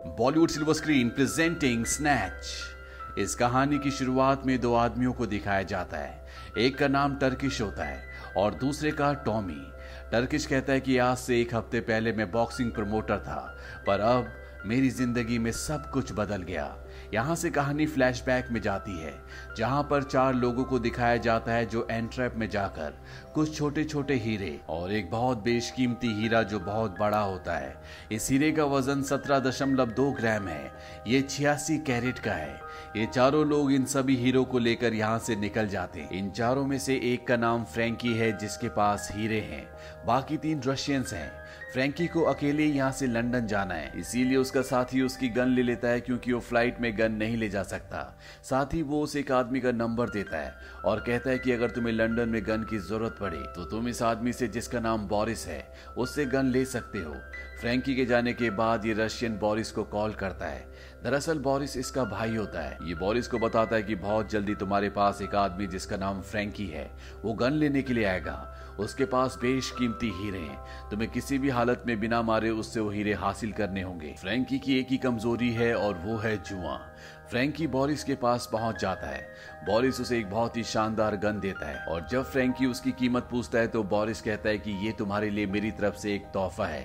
Bollywood silver screen presenting Snatch. इस कहानी की शुरुआत में दो आदमियों को दिखाया जाता है। एक का नाम टर्किश होता है और दूसरे का टॉमी। टर्किश कहता है कि आज से एक हफ़्ते पहले मैं बॉक्सिंग प्रमोटर था, पर अब मेरी ज़िंदगी में सब कुछ बदल गया। यहाँ से कहानी फ्लैशबैक में जाती है, जहाँ पर चार लोगों को दिखाया जाता है जो एंट्रैप में जाकर, कुछ छोटे छोटे हीरे और एक बहुत बेशकीमती हीरा जो बहुत बड़ा होता है। इस हीरे का वज़न सत्रह दशमलव दो ग्राम है, ये छियासी कैरेट का है। ये चारों लोग इन सभी हीरो को लेकर यहाँ से निकल जाते हैं। इन चारों में से एक का नाम फ्रेंकी है, जिसके पास हीरे हैं। बाकी तीन रशियंस हैं। फ्रैंकी को अकेले यहाँ से लंदन जाना है। इसीलिए उसका साथी उसकी गन ले लेता है क्योंकि वो फ़्लाइट में गन नहीं ले जा सकता। साथ ही वो उसे एक आदमी का नंबर देता है। और कहता है कि अगर तुम्हें लंदन में गन की ज़रूरत पड़े तो तुम इस आदमी से जिसका नाम बॉरिस है, उससे गन ले सकते हो। फ्रैंकी के जाने के बाद ये रशियन बॉरिस को कॉल करता है। दरअसल बॉरिस इसका भाई होता है। ये बॉरिस को बताता है कि बहुत जल्दी तुम्हारे पास एक आदमी जिसका नाम फ्रैंकी है, वो गन लेने के लिए आएगा। उसके पास बेशकीमती हीरे हैं। तुम्हें किसी भी हालत में बिना मारे उससे वो हीरे हासिल करने होंगे। फ्रैंकी की एक ही कमज़ोरी है और वो है जुआ। फ्रैंकी बॉरिस के पास पहुँच जाता है। बॉरिस उसे एक बहुत ही शानदार गन देता है। और जब फ्रैंकी उसकी कीमत पूछता है तो बॉरिस कहता है कि ये तुम्हारे लिए मेरी तरफ़ से एक तोहफा है।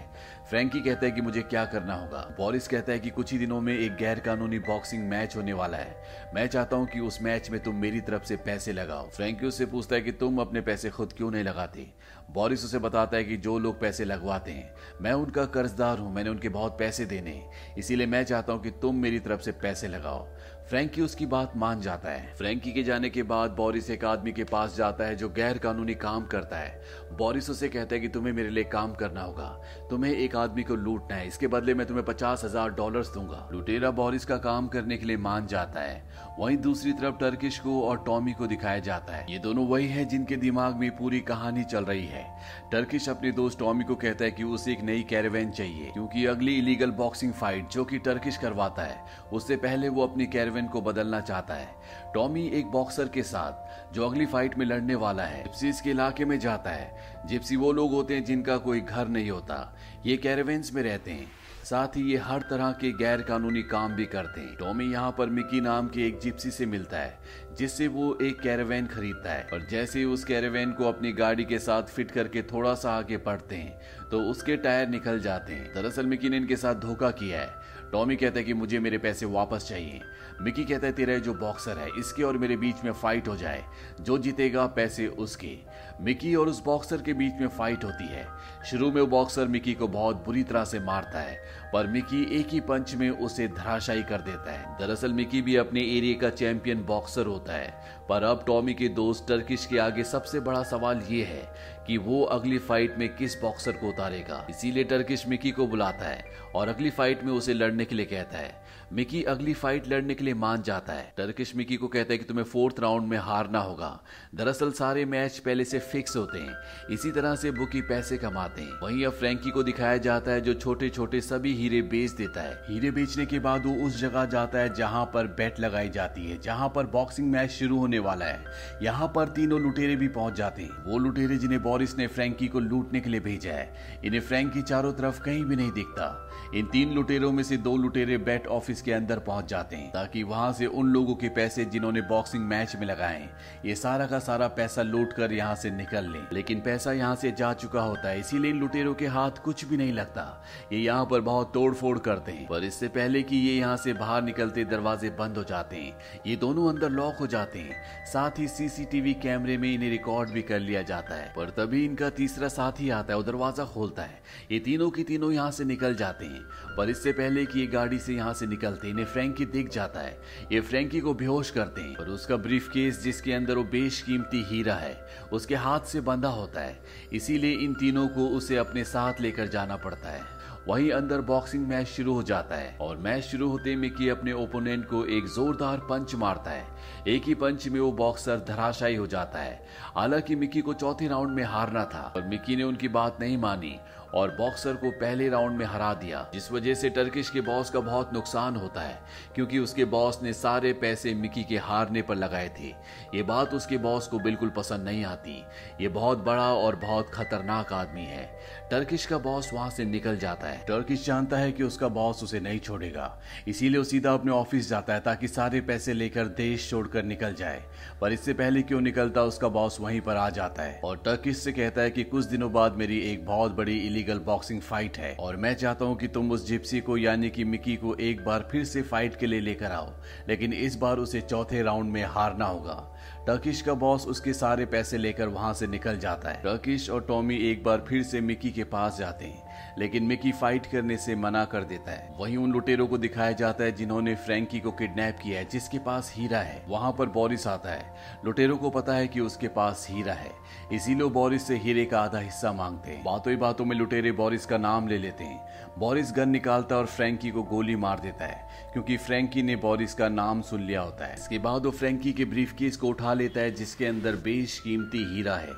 फ्रैंकी कहता है कि मुझे क्या करना होगा? बॉरिस कहता है कि कुछ ही दिनों में एक गैर कानूनी बॉक्सिंग मैच होने वाला है। मैं चाहता हूँ कि उस मैच में तुम मेरी तरफ़ से पैसे लगाओ। फ्रैंकी उससे पूछता है कि तुम अपने पैसे खुद क्यों नहीं लगाते? बॉरिस उसे बताता है कि जो लोग पैसे लगवाते हैं, मैं उनका कर्जदार हूँ, मैंने उनके बहुत पैसे देने इसीलिए मैं चाहता हूँ कि तुम मेरी तरफ़ से पैसे लगाओ। फ्रैंकी उसकी बात मान जाता है। फ्रैंकी के जाने के बाद बॉरिस एक आदमी के पास जाता है जो गैर कानूनी काम करता है। बॉरिस उसे कहता है कि तुम्हें मेरे लिए काम करना होगा। तुम्हें एक आदमी को लूटना है। इसके बदले मैं तुम्हें पचास हज़ार डॉलर दूँगा। लुटेरा बॉरिस का काम करने के लिए मान जाता है। वहीं दूसरी तरफ़ टर्किश को और टॉमी को दिखाया जाता है। ये दोनों वही है जिनके दिमाग में पूरी कहानी चल रही है। टर्किश अपने दोस्त टॉमी को कहता है कि उसे एक नई कैरेवेन चाहिए, क्योंकि अगली इलीगल बॉक्सिंग फाइट जो कि टर्किश करवाता है, उससे पहले वो अपनी कैरेवेन को बदलना चाहता है। टॉमी एक बॉक्सर के साथ जो अगली फाइट में लड़ने वाला है। जिप्सीज के इलाके में जाता है। जिप्सी वो लोग होते हैं जिनका कोई घर नहीं होता। ये कैरेवेंस में रहते हैं। साथ ही ये हर तरह के गैर कानूनी काम भी करते हैं। टॉमी यहाँ पर मिकी नाम के एक जिप्सी से मिलता है, जिससे वो एक कैरेवेन खरीदता है। और जैसे ही उस कैरेवेन को अपनी गाड़ी के साथ फिट करके थोड़ा सा आगे बढ़ते हैं तो उसके टायर निकल जाते हैं। दरअसल मिकी ने इनके साथ धोखा किया है। टॉमी कहता है कि मुझे मेरे पैसे वापस चाहिए। मिकी कहता है, तेरा जो बॉक्सर है, इसके और मेरे बीच में फाइट हो जाए। जो जीतेगा, पैसे उसके। मिकी और उस बॉक्सर के बीच में फाइट होती है। शुरू में वो बॉक्सर मिकी को बहुत बुरी तरह से मारता है। पर मिकी एक ही पंच में उसे धराशायी कर देता है। दरअसल मिकी भी अपने एरिया का चैंपियन बॉक्सर होता है। पर अब टॉमी के दोस्त टर्किश के आगे सबसे बड़ा सवाल ये है कि वो अगली फाइट में किस बॉक्सर को उतारेगा। इसीलिए टर्किश मिकी को बुलाता है और अगली फाइट में उसे लड़ने के लिए कहता है। मिकी अगली फाइट लड़ने के लिए मान जाता है। टर्किश मिकी को कहता है कि तुम्हें फोर्थ राउंड में हारना होगा। दरअसल सारे मैच पहले से फिक्स होते हैं। इसी तरह से बुकी पैसे कमाते हैं। वहीं अब फ्रैंकी को दिखाया जाता है जो छोटे छोटे सभी हीरे बेच देता है। हीरे बेचने के बाद वो उस जगह जाता है जहाँ पर बैट लगाई जाती है, जहाँ पर बॉक्सिंग मैच शुरू होने वाला है। यहाँ पर तीनों लुटेरे भी पहुँच जाते हैं। वो लुटेरे जिन्हें बॉरिस ने फ्रैंकी को लूटने के लिए भेजा है। इन्हें फ्रैंकी चारों तरफ़ कहीं भी नहीं दिखता। इन तीन लुटेरों में से दो लुटेरे बैट ऑफ़िस के अंदर पहुँच जाते हैं, ताकि वहाँ से उन लोगों के पैसे जिन्होंने बॉक्सिंग मैच में लगाए ये सारा का सारा पैसा लूट कर यहाँ से निकल लें। लेकिन पैसा यहाँ से जा चुका होता है, इसीलिए लुटेरों के हाथ कुछ भी नहीं लगता। ये यहाँ पर बहुत तोड़फोड़ करते हैं, पर इससे पहले कि ये यहाँ से बाहर निकलते दरवाजे बंद हो जाते हैं, ये दोनों अंदर लॉक हो जाते हैं। साथ ही सीसीटीवी कैमरे में इन्हें रिकॉर्ड भी कर लिया जाता है, पर तभी इनका तीसरा साथी आता है और दरवाज़ा खोलता है। ये तीनों की तीनों यहाँ से निकल जाते हैं, पर इससे पहले कि ये गाड़ी से यहाँ से निकलते इन्हें फ्रैंकी दिख जाता है। ये फ्रैंकी को बेहोश करते हैं और उसका ब्रीफ केस, जिसके अंदर वो बेशकीमती हीरा है, उसके हाथ से बंधा होता है। इसीलिए इन तीनों को उसे अपने साथ लेकर जाना पड़ता है। वहीं अंदर बॉक्सिंग मैच शुरू हो जाता है और मैच शुरू होते मिकी अपने ओपोनेंट को एक जोरदार पंच मारता है। एक ही पंच में वो बॉक्सर धराशायी हो जाता है। हालाँकि मिकी को चौथे राउंड में हारना था और मिकी ने उनकी बात नहीं मानी और बॉक्सर को पहले राउंड में हरा दिया, जिस वजह से टर्किश के बॉस का बहुत नुकसान होता है, क्योंकि उसके बॉस ने सारे पैसे मिकी के हारने पर लगाए थे। ये बात उसके बॉस को बिल्कुल पसंद नहीं आती। ये बहुत बड़ा और बहुत खतरनाक आदमी है। टर्किश का बॉस वहाँ से निकल जाता है। टर्किश जानता है कि उसका बॉस उसे नहीं छोड़ेगा। इसीलिए वो सीधा अपने ऑफ़िस जाता है, ताकि सारे पैसे लेकर देश छोड़कर निकल जाए। पर इससे पहले क्यों निकलता, उसका बॉस वहीं पर आ जाता है। और टर्किश से कहता है कि कुछ दिनों बाद मेरी एक बहुत बड़ी इलीगल बॉक्सिंग फाइट है। और मैं चाहता हूँ कि तुम उस जिप्सी को, यानी कि मिकी को एक बार फिर से फाइट के लिए लेकर आओ। लेकिन इस बार उसे चौथे राउंड में हारना होगा। टर्किश का बॉस उसके सारे पैसे लेकर वहाँ से निकल जाता है। टर्किश और टॉमी एक बार फिर से मिकी के पास जाते हैं। लेकिन मिकी फाइट करने से मना कर देता है। वहीं उन लुटेरों को दिखाया जाता है जिन्होंने फ्रैंकी को किडनैप किया है, जिसके पास हीरा है। वहाँ पर बोरिस आता है। लुटेरों को पता है कि उसके पास हीरा है। इसीलिए बोरिस से हीरे का आधा हिस्सा मांगते हैं। बातों ही बातों में लुटेरे बोरिस का नाम ले लेते हैं। बोरिस गन निकालता और फ्रैंकी को गोली मार देता है, क्योंकि फ्रैंकी ने बोरिस का नाम सुन लिया होता है। इसके बाद वो फ्रैंकी के ब्रीफ केस को उठा लेता है, जिसके अंदर बेशकीमती हीरा है।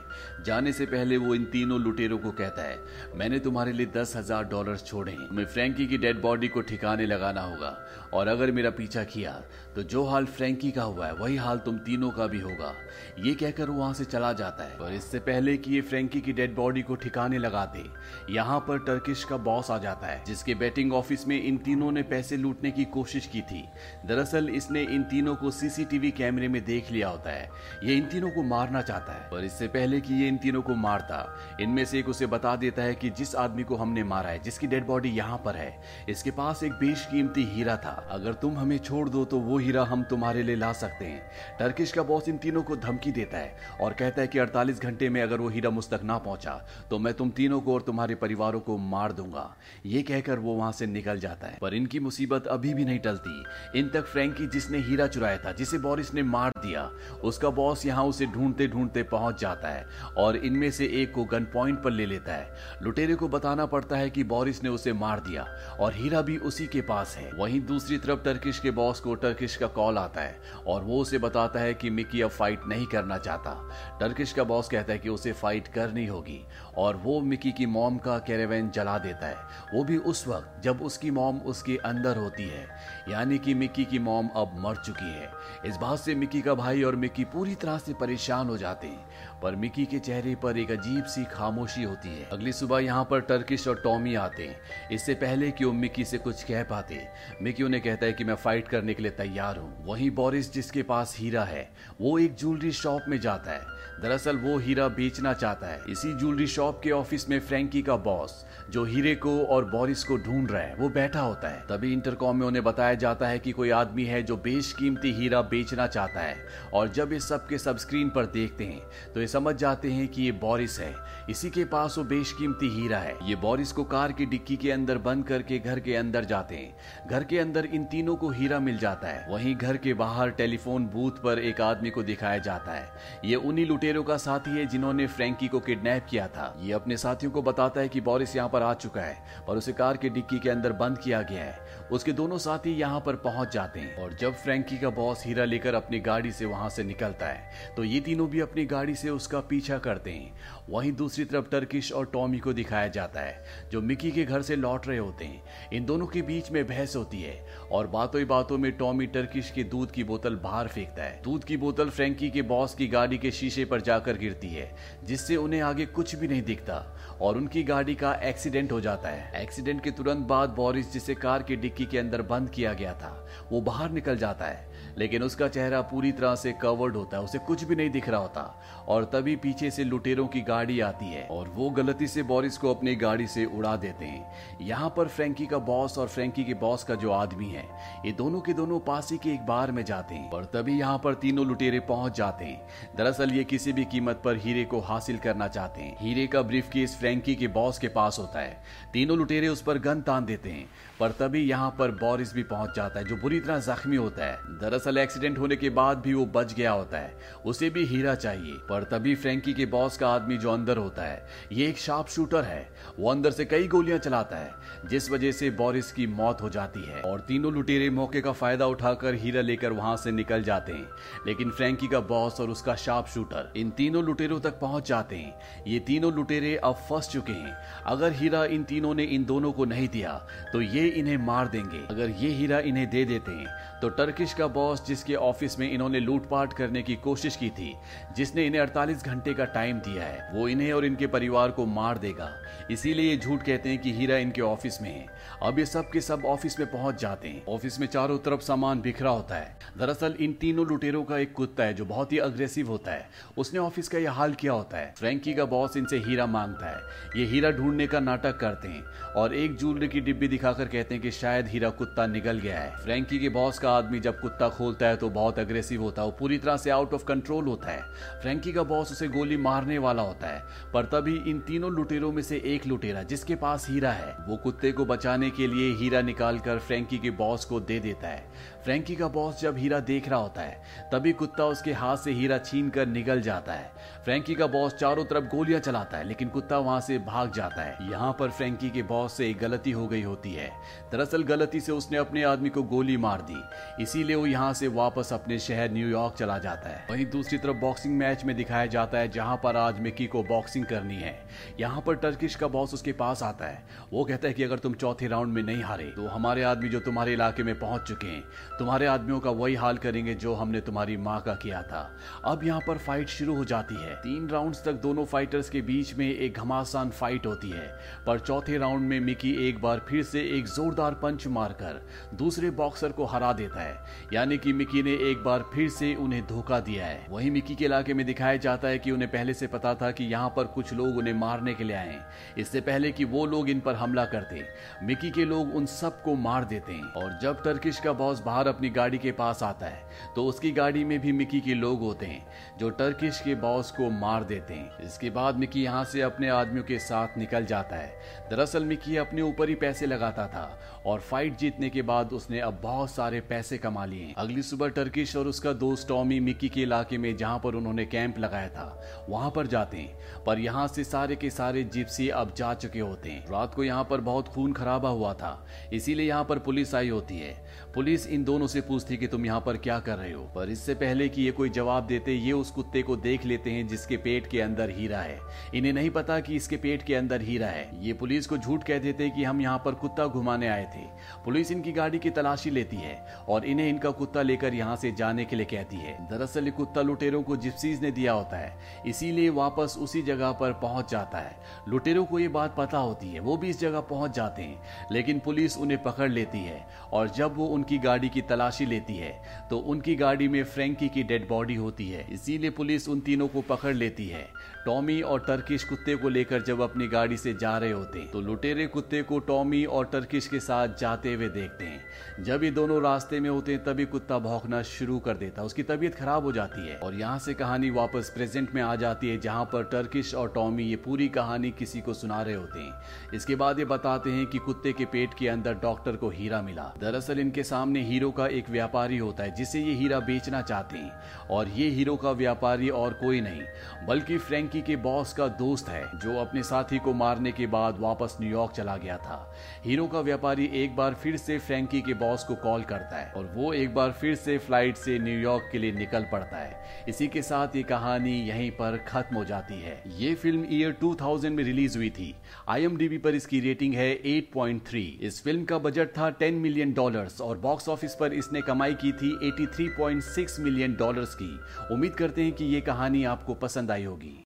जाने से पहले वो इन तीनों लुटेरों को कहता है, मैंने तुम्हारे लिए दस हज़ार डॉलर छोड़े। हैं तुम्हें फ्रैंकी की डेड बॉडी को ठिकाने लगाना होगा। और अगर मेरा पीछा किया तो जो हाल फ्रैंकी का हुआ है, वही हाल तुम तीनों का भी होगा। ये कहकर वो वहाँ से चला जाता है। और इससे पहले कि ये फ्रैंकी की डेड बॉडी को ठिकाने लगाते यहाँ पर टर्किश का बॉस आ जाता है, जिसके बैटिंग ऑफ़िस में इन तीनों ने पैसे लूटने की कोशिश की थी। दरअसल इसने इन तीनों को सीसीटीवी कैमरे में देख लिया होता है। ये इन तीनों को मारना चाहता है। और इससे पहले कि ये इन तीनों को मारता, इनमें से एक उसे बता देता है कि जिस आदमी को हमने मारा है, जिसकी डेड बॉडी यहाँ पर है। इसके पास एक बेशकीमती हीरा था। अगर तुम हमें छोड़ दो तो वो हीरा हम तुम्हारे लिए ला सकते हैं। टर्किश का बॉस इन तीनों को धमकी देता है और कहता है कि 48 घंटे में अगर वो हीरा मुझ तक ना पहुँचा तो मैं तुम तीनों को और तुम्हारे परिवारों को मार दूँगा। ये कहकर वो वहाँ से निकल जाता है। पर इनकी मुसीबत अभी भी नहीं टलती। इन तक फ्रैंकी जिसने हीरा चुराया था, जिसे बोरिस ने मार दिया, उसका बॉस यहाँ उसे ढूंढते ढूंढते पहुँच जाता है और इनमें से एक को गन पॉइंट पर ले लेता है। लुटेरे को बताना पड़ता है कि बोरिस ने उसे मार दिया, और हीरा भी उसी के पास है। वहीं दूसरी तरफ़ टर्किश के बॉस को टर्किश का कॉल आता है, और वो उसे बताता है कि मिकी अब फाइट नहीं करना चाहता। टर्किश का बॉस कहता है कि उसे फाइट करनी होगी, और वो मिकी की मॉम का कैरेवेन जला देता है। वो भी उस वक्त, जब उसकी मॉम उसके अंदर होती है, यानी कि मिकी की मॉम अब मर चुकी है। इस बात से मिकी का भाई और मिकी पूरी तरह से परेशान हो जाते हैं, पर मिकी के चेहरे पर एक अजीब सी खामोशी होती है। अगली सुबह यहाँ पर टर्किश और टॉमी आते हैं। इससे पहले कि वो मिकी से कुछ कह पाते। मिकी उन्हें कहता है कि मैं फाइट करने के लिए तैयार हूँ। वहीं बोरिस, जिसके पास हीरा है, वो एक ज्वेलरी शॉप में जाता है। दरअसल वो हीरा बेचना चाहता है। इसी ज्वेलरी शॉप के ऑफ़िस में फ्रैंकी का बॉस जो हीरे को और बोरिस को ढूंढ रहा है, वो बैठा होता है। तभी इंटरकॉम में उन्हें बताया जाता है कि कोई आदमी है जो बेशकीमती हीरा बेचना चाहता है। और जब ये सब के सब स्क्रीन पर देखते हैं तो ये समझ जाते हैं कि ये बोरिस है। इसी के पास वो बेशकीमती हीरा है। ये बोरिस को कार की डिक्की के अंदर बंद करके घर के अंदर जाते हैं। घर के अंदर इन तीनों को हीरा मिल जाता है। वहीं घर के बाहर टेलीफोन बूथ पर एक आदमी को दिखाया जाता है। ये उन्हीं लुटेरों का साथी है जिन्होंने फ्रैंकी को किडनैप किया था। ये अपने साथियों को बताता है कि बोरिस यहाँ पर आ चुका है और उसे कार के डिक्की के अंदर बंद किया गया है। उसके दोनों साथी यहाँ पर पहुँच जाते हैं और जब फ्रैंकी का बॉस हीरा लेकर अपनी गाड़ी से वहाँ से निकलता है तो ये तीनों भी अपनी गाड़ी से उसका पीछा करते हैं। वहीं दूसरी तरफ़ टर्किश और टॉमी को दिखाया जाता है, जो मिकी के घर से लौट रहे होते हैं। इन दोनों के बीच में बहस होती है और बातों ही बातों में टॉमी टर्किश के दूध की बोतल बाहर फेंकता है। दूध की बोतल फ्रेंकी के बॉस की गाड़ी के शीशे पर जाकर गिरती है, जिससे उन्हें आगे कुछ भी नहीं दिखता और उनकी गाड़ी का एक्सीडेंट हो जाता है। एक्सीडेंट के तुरंत बाद बोरिस, जिसे कार की डिक्की के अंदर बंद किया गया था, वो बाहर निकल जाता है। लेकिन उसका चेहरा पूरी तरह से कवर्ड होता है, उसे कुछ भी नहीं दिख रहा होता। और तभी पीछे से लुटेरों की गाड़ी आती है और वो गलती से बोरिस को अपनी गाड़ी से उड़ा देते हैं। यहाँ पर फ्रेंकी का बॉस और फ्रेंकी के बॉस का जो आदमी है, ये दोनों के दोनों पास के एक बार में जाते हैं। और तभी यहाँ पर तीनों लुटेरे पहुँच जाते हैं। दरअसल ये किसी भी कीमत पर हीरे को हासिल करना चाहते हैं। हीरे का ब्रीफ केस फ्रेंकी के बॉस के पास होता है। तीनों लुटेरे उस पर गन तान देते हैं। पर तभी यहाँ पर बोरिस भी पहुँच जाता है, जो बुरी तरह जख्मी होता है। दरअसल एक्सीडेंट होने के बाद भी वो बच गया होता है। उसे भी हीरा चाहिए, पर तभी फ्रैंकी के बॉस का आदमी जो अंदर होता है, ये एक शार्प शूटर है। वो अंदर से कई गोलियाँ चलाता है, जिस वजह से बोरिस की मौत हो जाती है। और तीनों लुटेरे मौके का फ़ायदा उठाकर हीरा लेकर वहाँ से निकल जाते हैं। लेकिन फ्रैंकी का बॉस और उसका शार्प शूटर इन तीनों लुटेरों तक पहुँच जाते हैं। ये तीनों लुटेरे अब फंस चुके हैं। अगर हीरा इन तीनों ने इन दोनों को नहीं दिया तो ये इन्हें मार देंगे। अगर ये हीरा इन्हें दे देते हैं तो टर्किश का बॉस जिसके ऑफ़िस में इन्होंने लूटपाट करने की कोशिश की थी, जिसने इन्हें 48 घंटे का टाइम दिया है, वो इन्हें और इनके परिवार को मार देगा। इसीलिए ये झूठ कहते हैं कि हीरा इनके ऑफ़िस में है। अब ये सब के सब ऑफ़िस में पहुँच जाते हैं। ऑफ़िस में चारों तरफ़ सामान बिखरा होता है। दरअसल इन तीनों लुटेरों का एक कुत्ता है जो बहुत ही अग्रेसिव होता है। उसने ऑफ़िस का यह हाल किया होता है। फ्रेंकी का बॉस इनसे हीरा माँगता है। ये हीरा ढूँढने का नाटक करते हैं और एक ज्वेलरी की डिब्बी दिखाकर कहते हैं कि शायद हीरा कुत्ता निकल गया है। फ्रेंकी के बॉस का आदमी जब कुत्ता खोलता है तो बहुत अग्रेसिव होता है। वो पूरी तरह से आउट ऑफ़ कंट्रोल होता है। फ्रैंकी का बॉस उसे गोली मारने वाला होता है। पर तभी इन तीनों लुटेरों में से एक लुटेरा, जिसके पास हीरा है, वो कुत्ते को बचाने के लिए हीरा निकालकर फ्रैंकी के बॉस को दे देता है। फ्रैंकी का बॉस जब हीरा देख रहा होता है, तभी कुत्ता उसके हाथ से हीरा छीन कर निकल जाता है। फ्रेंकी का बॉस चारों तरफ़ गोलियाँ चलाता है, लेकिन कुत्ता वहाँ से भाग जाता है। यहाँ पर फ्रेंकी के बॉस से एक गलती हो गई होती है। दरअसल गलती से उसने अपने आदमी को गोली मार दी। इसीलिए वो यहाँ से वापस अपने शहर न्यूयॉर्क चला जाता है। वहीं दूसरी तरफ़ बॉक्सिंग मैच में दिखाया जाता है जहाँ पर आज मिक्की को बॉक्सिंग करनी है। यहाँ पर टर्किश का बॉस उसके पास आता है। वो कहता है कि अगर तुम चौथे राउंड में नहीं हारे तो हमारे आदमी जो तुम्हारे इलाके में पहुँच चुके हैं, तुम्हारे आदमियों का वही हाल करेंगे जो हमने तुम्हारी माँ का किया था। अब यहाँ पर फाइट शुरू हो जाती है। तीन राउंड तक दोनों फाइटर्स के बीच में एक घमासान फाइट होती है, पर चौथे राउंड में मिकी एक बार फिर से एक जोरदार पंच मारकर दूसरे बॉक्सर को हरा देता है। यानी कि मिकी ने एक बार फिर से उन्हें धोखा दिया है। वहीं मिकी के इलाके में दिखाया जाता है कि उन्हें पहले से पता था कि यहाँ पर कुछ लोग उन्हें मारने के लिए आए इससे पहले कि वो लोग इन पर हमला करते, मिकी के लोग उन सबको मार देते हैं। और जब टर्किश का बॉस बाहर अपनी गाड़ी के पास आता है तो उसकी गाड़ी में भी मिकी के लोग होते हैं, जो टर्किश के बॉस को मार देते हैं। इसके बाद मिकी यहाँ से अपने आदमियों के साथ निकल जाता है। दरअसल मिकी अपने ऊपर ही पैसे लगाता था, और फाइट जीतने के बाद उसने अब बहुत सारे पैसे कमा लिए अगली सुबह टर्किश और उसका दोस्त टॉमी मिक्की के इलाके में, जहाँ पर उन्होंने कैंप लगाया था, वहाँ पर जाते हैं। पर यहाँ से सारे के सारे जिप्सी अब जा चुके होते हैं। रात को यहाँ पर बहुत खून खराबा हुआ था, इसीलिए यहाँ पर पुलिस आई होती है। पुलिस इन दोनों से पूछती कि तुम यहाँ पर क्या कर रहे हो? पर इससे पहले कि ये कोई जवाब देते, ये उस कुत्ते को देख लेते हैं जिसके पेट के अंदर हीरा है। इन्हें नहीं पता कि इसके पेट के अंदर हीरा है। ये पुलिस को झूठ कह देते कि हम यहाँ पर कुत्ता घुमाने आए थे। पुलिस इनकी गाड़ी की तलाशी लेती है और इन्हें इनका कुत्ता लेकर यहाँ से जाने के लिए कहती है। दरअसल ये कुत्ता लुटेरों को जिप्सीज ने दिया होता है, इसीलिए वापस उसी जगह पर पहुँच जाता है। लुटेरों को ये बात पता होती है, वो भी इस जगह पहुँच जाते हैं, लेकिन पुलिस उन्हें पकड़ लेती है और जब वो उनकी गाड़ी की तलाशी लेती है तो उनकी गाड़ी में फ्रैंकी की डेड बॉडी होती है, इसीलिए पुलिस उन तीनों को पकड़ लेती है। टॉमी और टर्किश कुत्ते को लेकर जब अपनी गाड़ी से जा रहे होते हैं तो लुटेरे कुत्ते को टॉमी और टर्किश के साथ जाते हुए देखते हैं। जब ये दोनों रास्ते में होते हैं, तभी कुत्ता भौंकना शुरू कर देता है उसकी तबीयत खराब हो जाती है। और यहाँ से कहानी वापस प्रेजेंट में आ जाती है, जहाँ पर टर्किश और टॉमी ये पूरी कहानी किसी को सुना रहे होते हैं। इसके बाद ये बताते हैं कि कुत्ते के पेट के अंदर डॉक्टर को हीरा मिला। दरअसल इनके सामने हीरो का एक व्यापारी होता है, जिसे ये हीरा बेचना चाहते हैं। और ये हीरो का व्यापारी और कोई नहीं, बल्कि फ्रेंकी के बॉस का दोस्त है, जो अपने साथी को मारने के बाद वापस न्यूयॉर्क चला गया था। हीरो का व्यापारी एक बार फिर से फ्रेंकी के बॉस को कॉल करता है, और वो एक बार फिर से फ़्लाइट से न्यूयॉर्क के लिए निकल पड़ता है। इसी के साथ ये कहानी यहीं पर खत्म हो जाती है। ये फ़िल्म ईयर 2000 में रिलीज़ हुई थी। आई पर इसकी रेटिंग है 8.3 इस फ़िल्म का बजट था 10 मिलियन डॉलर्स और बॉक्स ऑफ़िस पर इसने कमाई की थी 83.6 मिलियन डॉलर्स की। उम्मीद करते हैं कि ये कहानी आपको पसंद आई होगी।